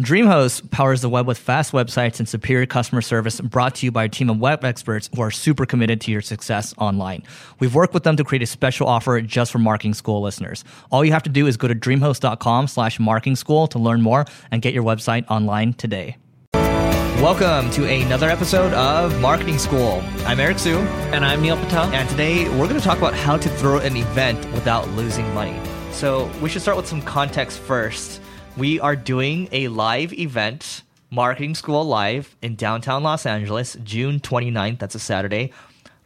DreamHost powers the web with fast websites and superior customer service brought to you by a team of web experts who are super committed to your success online. We've worked with them to create a special offer just for marketing school listeners. All you have to do is go to dreamhost.com slash marketing school to learn more and get your website online today. Welcome to another episode of Marketing School. I'm Eric Siu. And I'm Neil Patel. And today we're going to talk about how to throw an event without losing money. So we should start with some context first we are doing a live event, Marketing School Live, in downtown Los Angeles, June 29th. That's a Saturday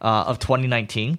uh, of 2019.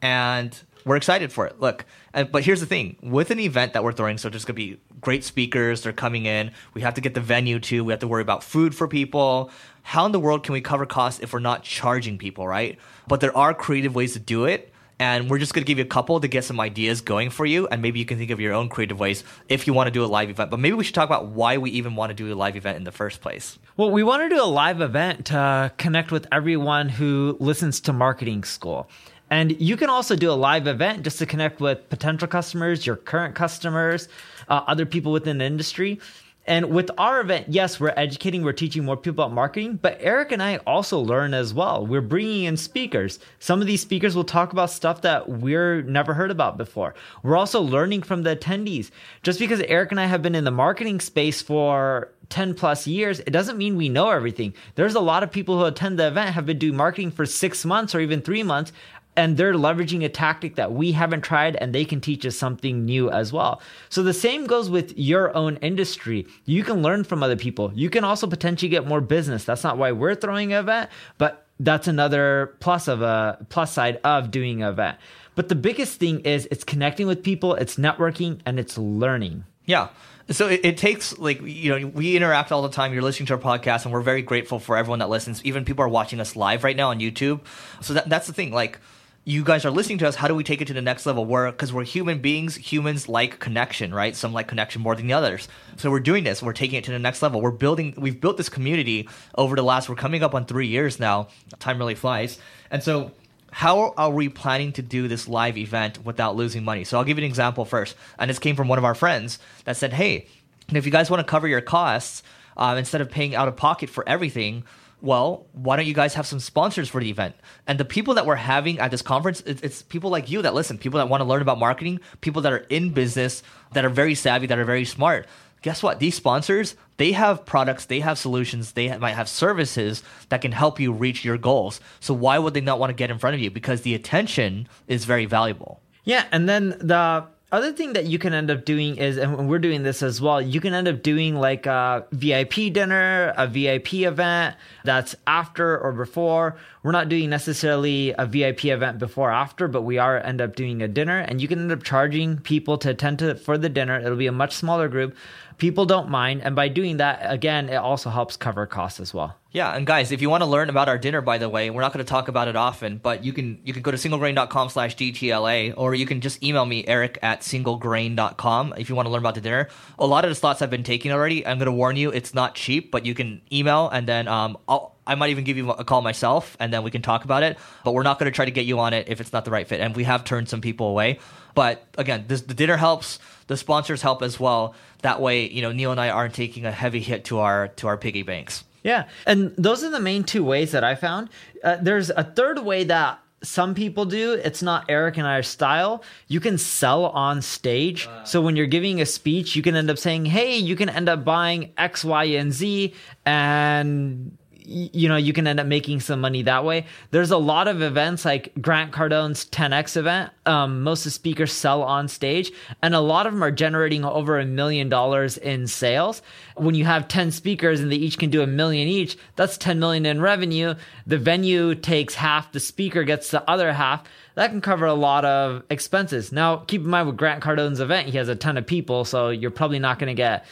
And we're excited for it. Look, uh, but here's the thing with an event that we're throwing, so there's going to be great speakers, they're coming in. We have to get the venue too. We have to worry about food for people. How in the world can we cover costs if we're not charging people, right? But there are creative ways to do it and we're just going to give you a couple to get some ideas going for you and maybe you can think of your own creative ways if you want to do a live event. But maybe we should talk about why we even want to do a live event in the first place. Well we want to do a live event to connect with everyone who listens to marketing school. And you can also do a live event just to connect with potential customers your current customers uh, other people within the industry and with our event, yes, we're educating, we're teaching more people about marketing, but Eric and I also learn as well. We're bringing in speakers. Some of these speakers will talk about stuff that we're never heard about before. We're also learning from the attendees. Just because Eric and I have been in the marketing space for 10 plus years, it doesn't mean we know everything. There's a lot of people who attend the event have been doing marketing for six months or even three months and they're leveraging a tactic that we haven't tried and they can teach us something new as well. So the same goes with your own industry. You can learn from other people. You can also potentially get more business. That's not why we're throwing an event, but that's another plus of a plus side of doing an event. But the biggest thing is it's connecting with people, it's networking and it's learning. Yeah. So it, it, takes like you know we interact all the time. You're listening to our podcast, and we're very grateful for everyone that listens. Even people are watching us live right now on YouTube. So that, that's the thing. Like you guys are listening to us how do we take it to the next level? We're because we're human beings humans like connection right? Some like connection more than the others. So we're doing this we're taking it to the next level. We're building we've built this community over the last we're coming up on three years now. Time really flies. And so how are we planning to do this live event without losing money? So i'll give you an example first. And this came from one of our friends that said hey if you guys want to cover your costs um, instead of paying out of pocket for everything well, why don't you guys have some sponsors for the event? And the people that we're having at this conference, it's, it's, people like you that listen, people that want to learn about marketing, people that are in business, that are very savvy, that are very smart. Guess what? These sponsors, they have products, they have solutions, they might have services that can help you reach your goals. So why would they not want to get in front of you? Because the attention is very valuable. Yeah, and then the other thing that you can end up doing is, and we're doing this as well, you can end up doing like a VIP dinner, a VIP event that's after or before. We're not doing necessarily a VIP event before after, but we are end up doing a dinner and you can end up charging people to attend to for the dinner. It'll be a much smaller group. People don't mind. And by doing that, again, it also helps cover costs as well. Yeah, and guys, if you want to learn about our dinner, by the way, we're not going to talk about it often, but you can you can go to singlegrain.com slash DTLA, or you can just email me, Eric at singlegrain.com, if you want to learn about the dinner. A lot of the slots I've been taking already. I'm going to warn you, it's not cheap, but you can email, and then um, I'll, I might even give you a call myself, and then we can talk about it. But we're not going to try to get you on it if it's not the right fit. And we have turned some people away. But again, this, the dinner helps. The sponsors help as well. That way, you know, Neil and I aren't taking a heavy hit to our to our piggy banks. Yeah. And those are the main two ways that I found. Uh, there's a third way that some people do. It's not Eric and our style. You can sell on stage. Wow. So when you're giving a speech, you can end up saying, hey, you can end up buying X, Y, and Z. And you know you can end up making some money that way. There's a lot of events like grant cardone's 10x event um, most of the speakers sell on stage and a lot of them are generating over a million dollars in sales. When you have 10 speakers and they each can do a million each that's 10 million in revenue. The venue takes half the speaker gets the other half. That can cover a lot of expenses. Now keep in mind with grant cardone's event he has a ton of people so you're probably not going to get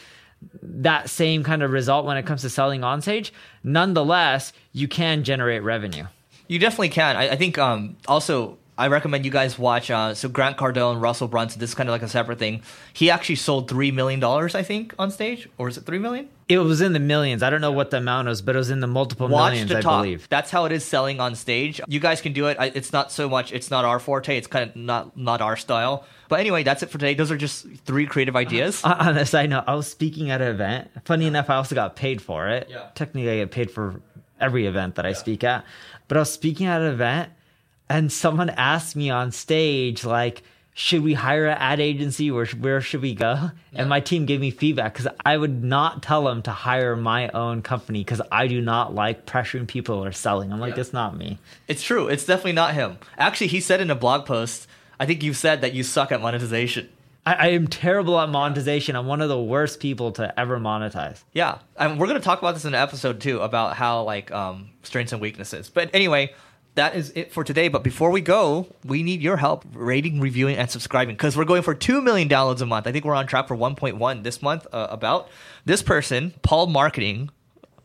that same kind of result when it comes to selling on stage. Nonetheless, you can generate revenue. You definitely can. I, I think um, also I recommend you guys watch. Uh, so Grant Cardone, Russell Brunson. This is kind of like a separate thing. He actually sold three million dollars, I think, on stage, or is it three million? It was in the millions. I don't know what the amount was, but it was in the multiple Watch millions, the I top. believe. That's how it is selling on stage. You guys can do it. It's not so much. It's not our forte. It's kind of not not our style. But anyway, that's it for today. Those are just three creative ideas. On on a side note, I was speaking at an event. Funny enough, I also got paid for it. Yeah. Technically, I get paid for every event that I speak at. But I was speaking at an event, and someone asked me on stage, like, should we hire an ad agency or where should we go? And my team gave me feedback because I would not tell them to hire my own company because I do not like pressuring people or selling. I'm like, Yeah. it's not me. It's true. It's definitely not him. Actually, he said in a blog post. I think you said that you suck at monetization. I, I am terrible at monetization. I'm one of the worst people to ever monetize. Yeah, and we're gonna talk about this in an episode too about how like um, strengths and weaknesses. But anyway, that is it for today. But before we go, we need your help rating, reviewing, and subscribing because we're going for two million downloads a month. I think we're on track for 1.1 this month. Uh, about this person, Paul Marketing.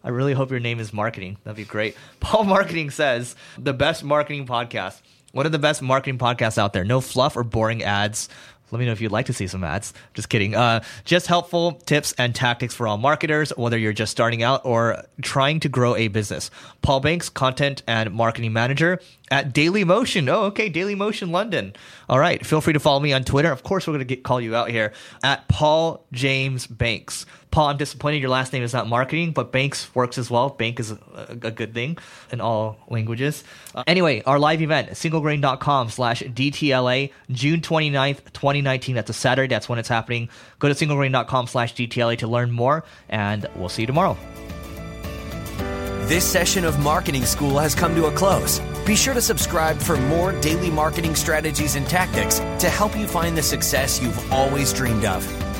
I really hope your name is Marketing. That'd be great. Paul Marketing says the best marketing podcast. One of the best marketing podcasts out there. No fluff or boring ads. Let me know if you'd like to see some ads. Just kidding. Uh, just helpful tips and tactics for all marketers, whether you're just starting out or trying to grow a business. Paul Banks, content and marketing manager at Daily Motion. Oh, okay, Daily Motion London. All right, feel free to follow me on Twitter. Of course, we're going to call you out here at Paul James Banks. Paul, I'm disappointed your last name is not marketing, but Banks works as well. Bank is a, a good thing in all languages. Uh, anyway, our live event, singlegrain.com slash DTLA, June 29th, 2019. That's a Saturday. That's when it's happening. Go to singlegrain.com slash DTLA to learn more, and we'll see you tomorrow. This session of Marketing School has come to a close. Be sure to subscribe for more daily marketing strategies and tactics to help you find the success you've always dreamed of.